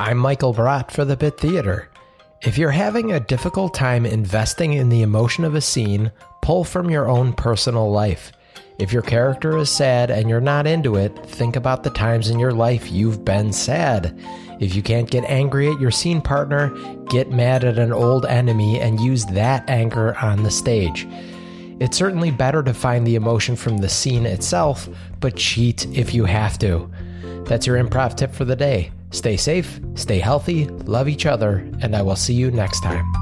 I'm Michael Barat for the Bit Theater. If you're having a difficult time investing in the emotion of a scene, pull from your own personal life. If your character is sad and you're not into it, think about the times in your life you've been sad. If you can't get angry at your scene partner, get mad at an old enemy and use that anger on the stage. It's certainly better to find the emotion from the scene itself, but cheat if you have to. That's your improv tip for the day. Stay safe, stay healthy, love each other, and I will see you next time.